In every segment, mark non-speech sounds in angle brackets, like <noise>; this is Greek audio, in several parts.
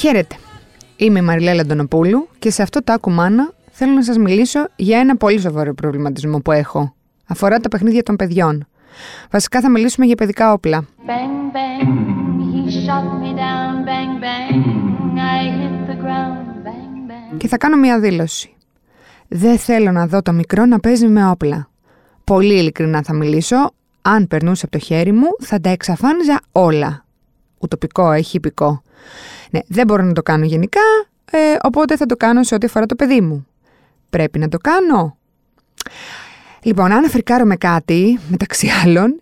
Χαίρετε. Είμαι η Μαριλέλα Αντωνοπούλου και σε αυτό το Ακουμάνα θέλω να σας μιλήσω για ένα πολύ σοβαρό προβληματισμό που έχω. Αφορά τα παιχνίδια των παιδιών. Βασικά θα μιλήσουμε για παιδικά όπλα. Bang, bang, he shot me down, bang, bang, I hit the ground, bang, bang. Και θα κάνω μια δήλωση. Δεν θέλω να δω το μικρό να παίζει με όπλα. Πολύ ειλικρινά θα μιλήσω. Αν περνούσε από το χέρι μου, θα τα εξαφάνιζα όλα. Ουτοπικό, εχυπικό. Ναι, δεν μπορώ να το κάνω γενικά, ε, οπότε θα το κάνω σε ό,τι αφορά το παιδί μου. Πρέπει να το κάνω. Λοιπόν, αν αφρικάρω με κάτι, μεταξύ άλλων,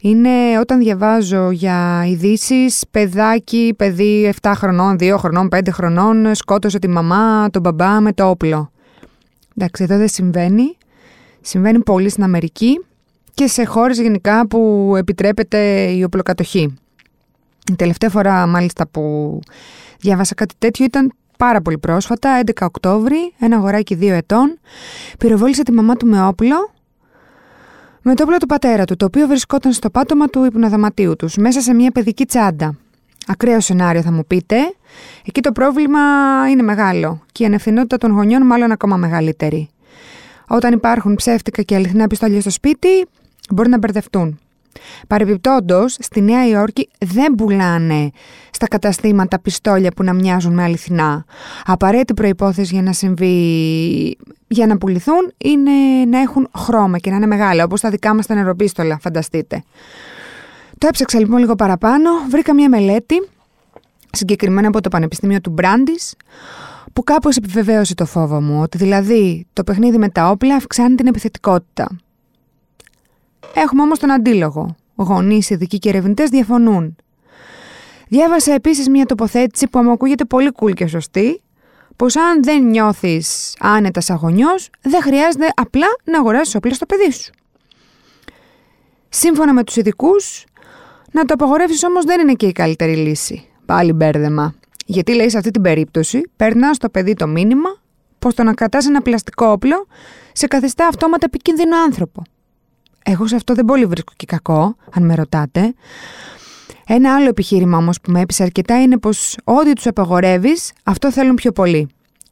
είναι όταν διαβάζω για ειδήσεις παιδάκι, παιδί 7 χρονών, 2 χρονών, 5 χρονών, σκότωσε τη μαμά, τον μπαμπά με το όπλο. Εντάξει, εδώ δεν συμβαίνει. Συμβαίνει πολύ στην Αμερική και σε χώρες γενικά που επιτρέπεται η οπλοκατοχή. Η τελευταία φορά μάλιστα που διάβασα κάτι τέτοιο ήταν πάρα πολύ πρόσφατα, 11 Οκτώβρη, ένα αγοράκι 2 ετών, πυροβόλησε τη μαμά του με όπλο, με το όπλο του πατέρα του, το οποίο βρισκόταν στο πάτωμα του υπνοδαματίου τους, μέσα σε μια παιδική τσάντα. Ακραίο σενάριο θα μου πείτε. Εκεί το πρόβλημα είναι μεγάλο και η ανευθυνότητα των γονιών μάλλον ακόμα μεγαλύτερη. Όταν υπάρχουν ψεύτικα και αληθινά πιστόλια στο σπίτι, μπορεί να μπερδευτούν. Παρεμπιπτόντως, στη Νέα Υόρκη δεν πουλάνε στα καταστήματα πιστόλια που να μοιάζουν με αληθινά. Απαραίτητη προπόθεση για να συμβεί, για να πουληθούν, είναι να έχουν χρώμα και να είναι μεγάλα, όπως τα δικά μας τα νεροπίστολα, φανταστείτε. Το έψαξα λοιπόν λίγο παραπάνω, βρήκα μια μελέτη, συγκεκριμένα από το Πανεπιστήμιο του Μπράντις, που κάπως επιβεβαίωσε το φόβο μου, ότι δηλαδή το παιχνίδι με τα όπλα αυξάνει την επιθετικότητα. Έχουμε όμως τον αντίλογο. Γονείς, ειδικοί και ερευνητές διαφωνούν. Διάβασα επίσης μια τοποθέτηση που μου ακούγεται πολύ cool και σωστή, πως αν δεν νιώθεις άνετα σαν γονιός, δεν χρειάζεται απλά να αγοράσεις όπλα στο παιδί σου. Σύμφωνα με τους ειδικούς, να το απαγορεύσεις όμως δεν είναι και η καλύτερη λύση. Πάλι μπέρδεμα. Γιατί λέει σε αυτή την περίπτωση, περνάς στο παιδί το μήνυμα πως το να κρατάς ένα πλαστικό όπλο σε καθιστά αυτόματα επικίνδυνο άνθρωπο. Εγώ σε αυτό δεν πολύ βρίσκω και κακό, αν με ρωτάτε. Ένα άλλο επιχείρημα όμως που με έπεισε αρκετά είναι πως ό,τι τους απαγορεύεις, αυτό θέλουν πιο πολύ.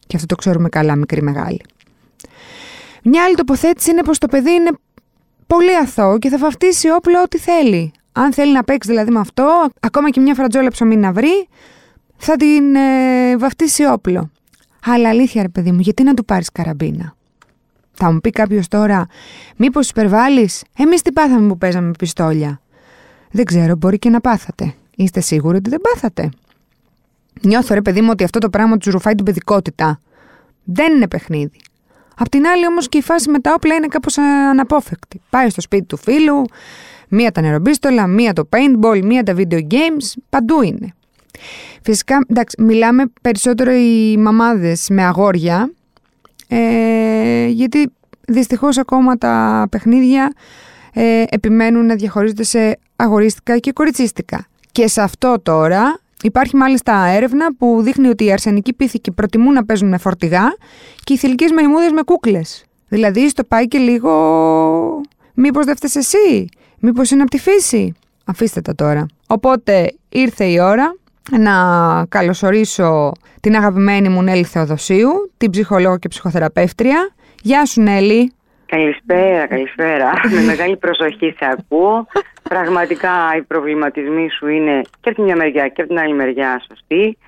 Και αυτό το ξέρουμε καλά, μικρή μεγάλη. Μια άλλη τοποθέτηση είναι πως το παιδί είναι πολύ αθώο και θα βαφτίσει όπλο ό,τι θέλει. Αν θέλει να παίξει δηλαδή με αυτό, ακόμα και μια φρατζόλα ψωμί να βρει, θα την ε, βαφτίσει όπλο. Αλλά αλήθεια ρε παιδί μου, γιατί να του πάρεις καραμπίνα; Θα μου πει κάποιος τώρα, μήπως υπερβάλλεις, εμεί τι πάθαμε που παίζαμε με πιστόλια. Δεν ξέρω, μπορεί και να πάθατε. Είστε σίγουροι ότι δεν πάθατε; Νιώθω ρε παιδί μου ότι αυτό το πράγμα τους ρουφάει την παιδικότητα. Δεν είναι παιχνίδι. Απ' την άλλη όμως και η φάση με τα όπλα είναι κάπως αναπόφευκτη. Πάει στο σπίτι του φίλου, μία τα νεροπίστολα, μία το paintball, μία τα video games, παντού είναι. Φυσικά, εντάξει, μιλάμε περισσότερο οι μαμάδες με αγόρια, ε, γιατί δυστυχώς ακόμα τα παιχνίδια ε, επιμένουν να διαχωρίζονται σε αγορίστικα και κοριτσίστικα. Και σε αυτό τώρα υπάρχει μάλιστα έρευνα που δείχνει ότι οι αρσενικοί πίθηκοι προτιμούν να παίζουν με φορτηγά και οι θηλυκές μαϊμούδες με κούκλες. Δηλαδή στο πάει και λίγο μήπως δεν φταίς εσύ, μήπως είναι από τη φύση; Αφήστε τα τώρα. Οπότε ήρθε η ώρα να καλωσορίσω την αγαπημένη μου Νέλη Θεοδοσίου, την ψυχολόγο και ψυχοθεραπεύτρια. Γεια σου Νέλη. Καλησπέρα, καλησπέρα. <laughs> Με μεγάλη προσοχή σε ακούω. Πραγματικά οι προβληματισμοί σου είναι και από την μια μεριά και από την άλλη μεριά σωστοί.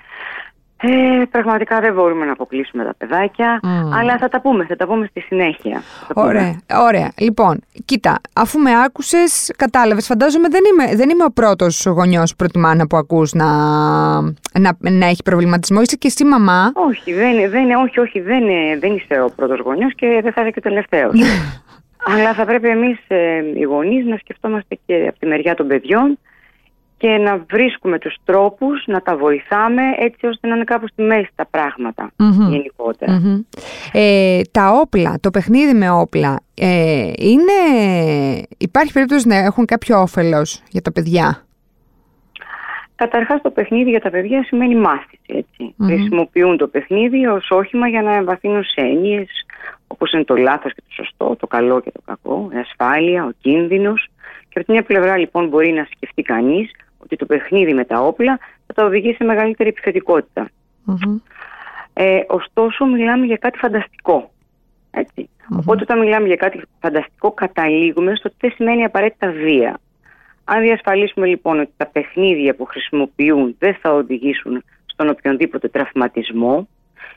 Ε, πραγματικά δεν μπορούμε να αποκλείσουμε τα παιδάκια, αλλά θα τα πούμε, θα τα πούμε στη συνέχεια. Ωραία, ωραία. Λοιπόν, κοίτα, αφού με άκουσες, κατάλαβες. Φαντάζομαι δεν είμαι, δεν είμαι ο πρώτος γονιός προτιμάνα που ακούς να, να, να έχει προβληματισμό. Είσαι και εσύ μαμά. Όχι, δεν, δεν, όχι, όχι, δεν, δεν είσαι ο πρώτος γονιός και δεν θα είσαι και ο τελευταίος. <laughs> αλλά θα πρέπει εμείς ε, οι γονείς να σκεφτόμαστε και από τη μεριά των παιδιών και να βρίσκουμε τους τρόπους να τα βοηθάμε έτσι ώστε να είναι κάπου στη μέση τα πραγματα γενικοτερα Ε, τα όπλα, το παιχνίδι με όπλα, ε, είναι, υπάρχει περίπτωση να έχουν κάποιο όφελος για τα παιδιά; Καταρχάς το παιχνίδι για τα παιδιά σημαίνει μάθηση. Χρησιμοποιούν το παιχνίδι ως όχημα για να εμβαθύνουν σε έννοιες όπως είναι το λάθος και το σωστό, το καλό και το κακό, η ασφάλεια, ο κίνδυνος. Και από την μια πλευρά λοιπόν μπορεί να σκεφτεί κανείς ότι το παιχνίδι με τα όπλα θα τα οδηγεί σε μεγαλύτερη επιθετικότητα. Ε, ωστόσο, μιλάμε για κάτι φανταστικό. Έτσι. Οπότε, όταν μιλάμε για κάτι φανταστικό, καταλήγουμε στο τι σημαίνει απαραίτητα βία. Αν διασφαλίσουμε λοιπόν ότι τα παιχνίδια που χρησιμοποιούν δεν θα οδηγήσουν στον οποιονδήποτε τραυματισμό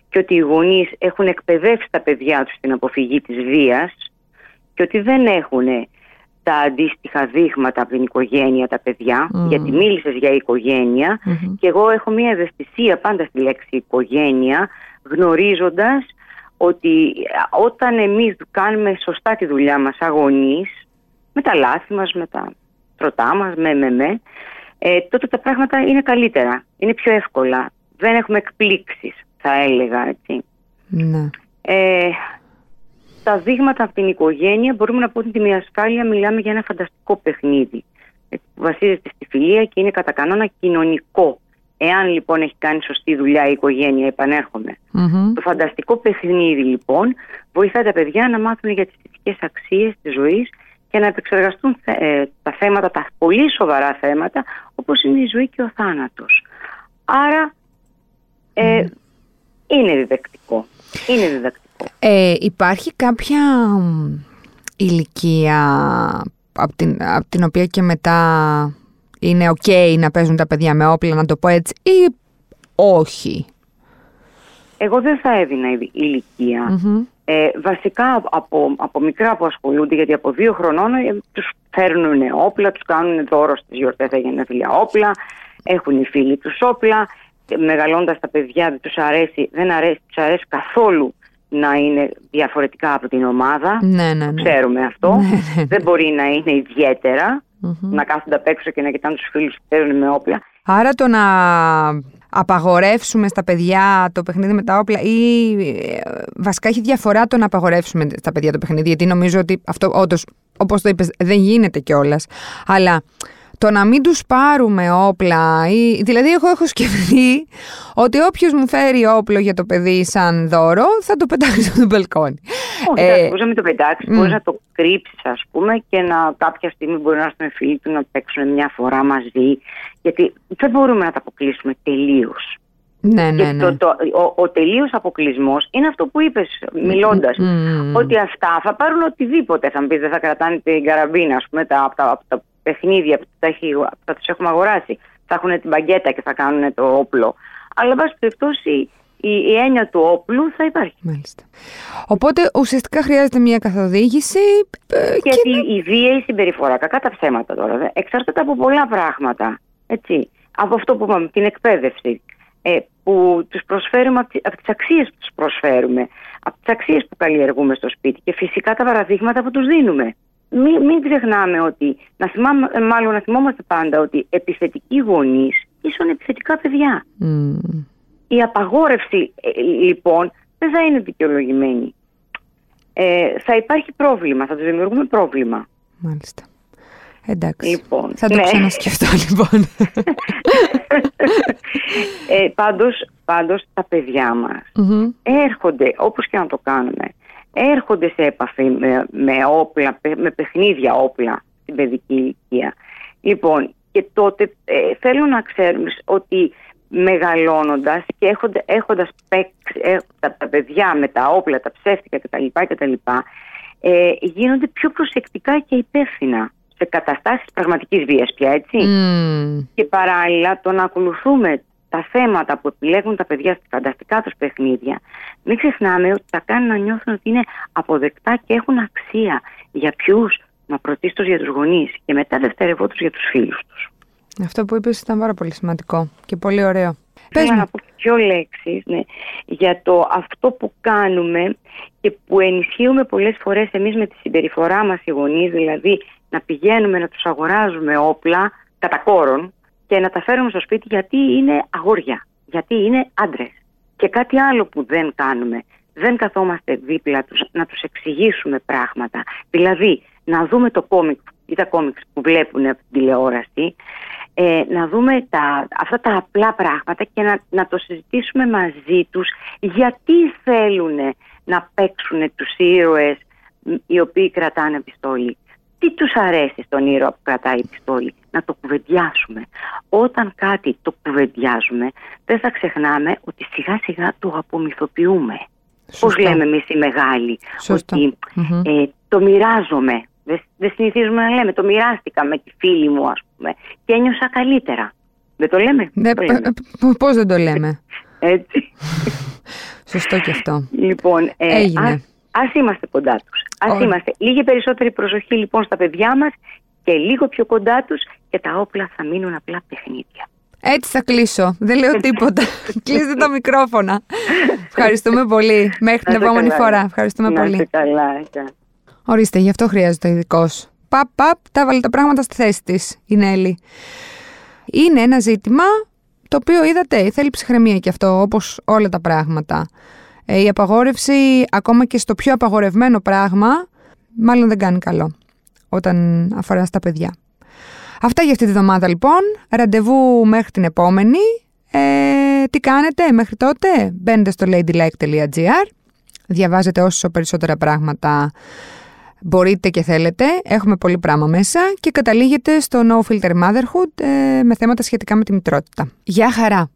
και ότι οι γονείς έχουν εκπαιδεύσει τα παιδιά τους στην αποφυγή της βίας και ότι δεν έχουν τα αντίστοιχα δείγματα από την οικογένεια τα παιδιά, γιατί μίλησες για οικογενεια και εγώ έχω μια ευαισθησία πάντα στη λέξη οικογένεια, γνωρίζοντας ότι όταν εμείς κάνουμε σωστά τη δουλειά μας αγωνείς, με τα λάθη μας, με τα τροτά μας, με με με, ε, τότε τα πράγματα είναι καλύτερα, είναι πιο εύκολα. Δεν έχουμε εκπλήξεις, θα έλεγα έτσι. Ναι. Ε, τα δείγματα από την οικογένεια μπορούμε να πούμε ότι με ασφάλεια μιλάμε για ένα φανταστικό παιχνίδι που βασίζεται στη φιλία και είναι κατά κανόνα κοινωνικό. Εάν λοιπόν έχει κάνει σωστή δουλειά η οικογένεια, Το φανταστικό παιχνίδι λοιπόν βοηθάει τα παιδιά να μάθουν για τις θετικές αξίες της ζωής και να επεξεργαστούν ε, τα θέματα, τα πολύ σοβαρά θέματα όπως είναι η ζωή και ο θάνατος. Άρα ε, είναι διδακτικό. Είναι διδακτικό. Ε, υπάρχει κάποια ηλικία από την, από την οποία και μετά είναι ok να παίζουν τα παιδιά με όπλα, να το πω έτσι, ή όχι; Εγώ δεν θα έδινα Ε, βασικά από, από μικρά που ασχολούνται, γιατί από δύο χρονών ε, τους φέρνουν όπλα, τους κάνουν δώρο στις γιορτές για φιλιά όπλα, έχουν οι φίλοι τους όπλα, μεγαλώντας τα παιδιά δεν τους αρέσει, δεν αρέσει, τους αρέσει καθόλου να είναι διαφορετικά από την ομάδα. Ναι, ναι, ναι. Ξέρουμε αυτό. <laughs> Ναι, ναι, δεν μπορεί να είναι να κάθονται απ' έξω και να κοιτάνε τους φίλους που παίρνουν με όπλα. Άρα το να απαγορεύσουμε στα παιδιά το παιχνίδι με τα όπλα ή ε, βασικά έχει διαφορά το να απαγορεύσουμε στα παιδιά το παιχνίδι γιατί νομίζω ότι αυτό όντως όπως το είπες δεν γίνεται κιόλας. αλλά το να μην τους πάρουμε όπλα, ή, δηλαδή εγώ έχω σκεφτεί ότι όποιος μου φέρει όπλο για το παιδί σαν δώρο θα το πετάξει στο μπαλκόνι. Όχι, ε, μπορείς να μην το πετάξεις, mm. μπορείς να το κρύψεις, ας πούμε, και να κάποια στιγμή μπορεί να έρθουν φίλοι του να παίξουν μια φορά μαζί. Γιατί δεν μπορούμε να τα αποκλείσουμε τελείως. Ναι, ναι, ναι. το, το, ο, ο τελείως αποκλεισμός είναι αυτό που είπες μιλώντας. Ότι αυτά θα πάρουν οτιδήποτε. Θα μου πεις, δεν θα κρατάνε την καραμπίνα, ας πούμε, τα, τα, τα, τα παιχνίδια που θα, θα τους έχουμε αγοράσει. Θα έχουν την μπαγκέτα και θα κάνουν το όπλο. Αλλά, εν πάση περιπτώσει, η, η έννοια του όπλου θα υπάρχει. Μάλιστα. Οπότε ουσιαστικά χρειάζεται μια καθοδήγηση. Ε, Γιατί και... η βία η συμπεριφορά, κακά τα ψέματα τώρα, εξαρτάται από πολλά πράγματα. Έτσι. Από αυτό που είπαμε, την εκπαίδευση ε, που τους προσφέρουμε, από, από τις αξίες που τους προσφέρουμε, από τις αξίες που καλλιεργούμε στο σπίτι και φυσικά τα παραδείγματα που τους δίνουμε μην, μην ξεχνάμε ότι, να θυμάμαι, ε, μάλλον να θυμόμαστε πάντα ότι επιθετικοί γονείς ίσον επιθετικά παιδιά. Η απαγόρευση ε, λοιπόν δεν θα είναι δικαιολογημένη. Ε, θα υπάρχει πρόβλημα, θα τους δημιουργούμε πρόβλημα. Μάλιστα. Εντάξει. Λοιπόν, θα το ναι. ξανασκεφτώ <laughs> λοιπόν. ε, πάντως, πάντως τα παιδιά μας έρχονται όπως και να το κάνουμε έρχονται σε επαφή με, με όπλα, με παιχνίδια όπλα στην παιδική ηλικία. Λοιπόν, και τότε ε, θέλω να ξέρουμε ότι μεγαλώνοντας και έχοντα, έχοντας παίξει ε, τα, παιδιά με τα όπλα, τα ψεύτικα κτλ. κτλ ε, γίνονται πιο προσεκτικά και υπεύθυνα σε καταστάσεις πραγματικής βίας πια, έτσι. Και παράλληλα το να ακολουθούμε τα θέματα που επιλέγουν τα παιδιά στα φανταστικά τους παιχνίδια, μην ξεχνάμε ότι τα κάνουν να νιώθουν ότι είναι αποδεκτά και έχουν αξία. Για ποιους, μα πρωτίστως για τους γονείς και μετά δευτερευόντως για τους φίλους τους. Αυτό που είπες ήταν πάρα πολύ σημαντικό και πολύ ωραίο. Θέλω να πω δύο λέξεις ναι, για το αυτό που κάνουμε και που ενισχύουμε πολλές φορές εμείς με τη συμπεριφορά μας οι γονείς, δηλαδή να πηγαίνουμε να τους αγοράζουμε όπλα κατά κόρον και να τα φέρουμε στο σπίτι γιατί είναι αγόρια, γιατί είναι άντρες. Και κάτι άλλο που δεν κάνουμε, δεν καθόμαστε δίπλα τους να τους εξηγήσουμε πράγματα. Δηλαδή να δούμε το κόμικ ή τα κόμικ που βλέπουν από την τηλεόραση, ε, να δούμε τα, αυτά τα απλά πράγματα και να, να το συζητήσουμε μαζί τους γιατί θέλουν να παίξουν τους ήρωες οι οποίοι κρατάνε πιστόλι. Τι τους αρέσει στον ήρωα που κρατάει η πιστόλη; Να το κουβεντιάσουμε. Όταν κάτι το κουβεντιάζουμε, δεν θα ξεχνάμε ότι σιγά σιγά το απομυθοποιούμε. Πώς λέμε εμείς οι μεγάλοι, ότι ε, το μοιράζομαι. Δεν, δεν συνηθίζουμε να λέμε, το μοιράστηκα με τη φίλη μου ας πούμε και ένιωσα καλύτερα. Δεν το λέμε; Ναι, το λέμε. Πώς δεν το λέμε; <laughs> Έτσι. Σωστό και αυτό. Λοιπόν, ε, Έγινε. ας, είμαστε κοντά τους. Ας είμαστε. Λίγη περισσότερη προσοχή λοιπόν στα παιδιά μας και λίγο πιο κοντά τους και τα όπλα θα μείνουν απλά παιχνίδια. Έτσι θα κλείσω. Δεν λέω <laughs> τίποτα. Κλείστε τα μικρόφωνα. Ευχαριστούμε πολύ. Μέχρι την επόμενη φορά. Ευχαριστούμε Να πολύ. είστε καλά. Ορίστε, γι' αυτό χρειάζεται ο ειδικός. Παπ, παπ, τα βάλε τα πράγματα στη θέση της η Νέλη. Είναι ένα ζήτημα το οποίο είδατε, θέλει ψυχραιμία και αυτό, όπως όλα τα πράγματα. Ε, η απαγόρευση, ακόμα και στο πιο απαγορευμένο πράγμα, μάλλον δεν κάνει καλό όταν αφορά στα παιδιά. Αυτά για αυτή τη βδομάδα λοιπόν. Ραντεβού μέχρι την επόμενη. Ε, τι κάνετε μέχρι τότε; Μπαίνετε στο ladylike.gr Διαβάζετε όσο περισσότερα πράγματα μπορείτε και θέλετε. Έχουμε πολύ πράγμα μέσα και καταλήγετε στο No Filter Motherhood ε, με θέματα σχετικά με τη μητρότητα. Γεια χαρά!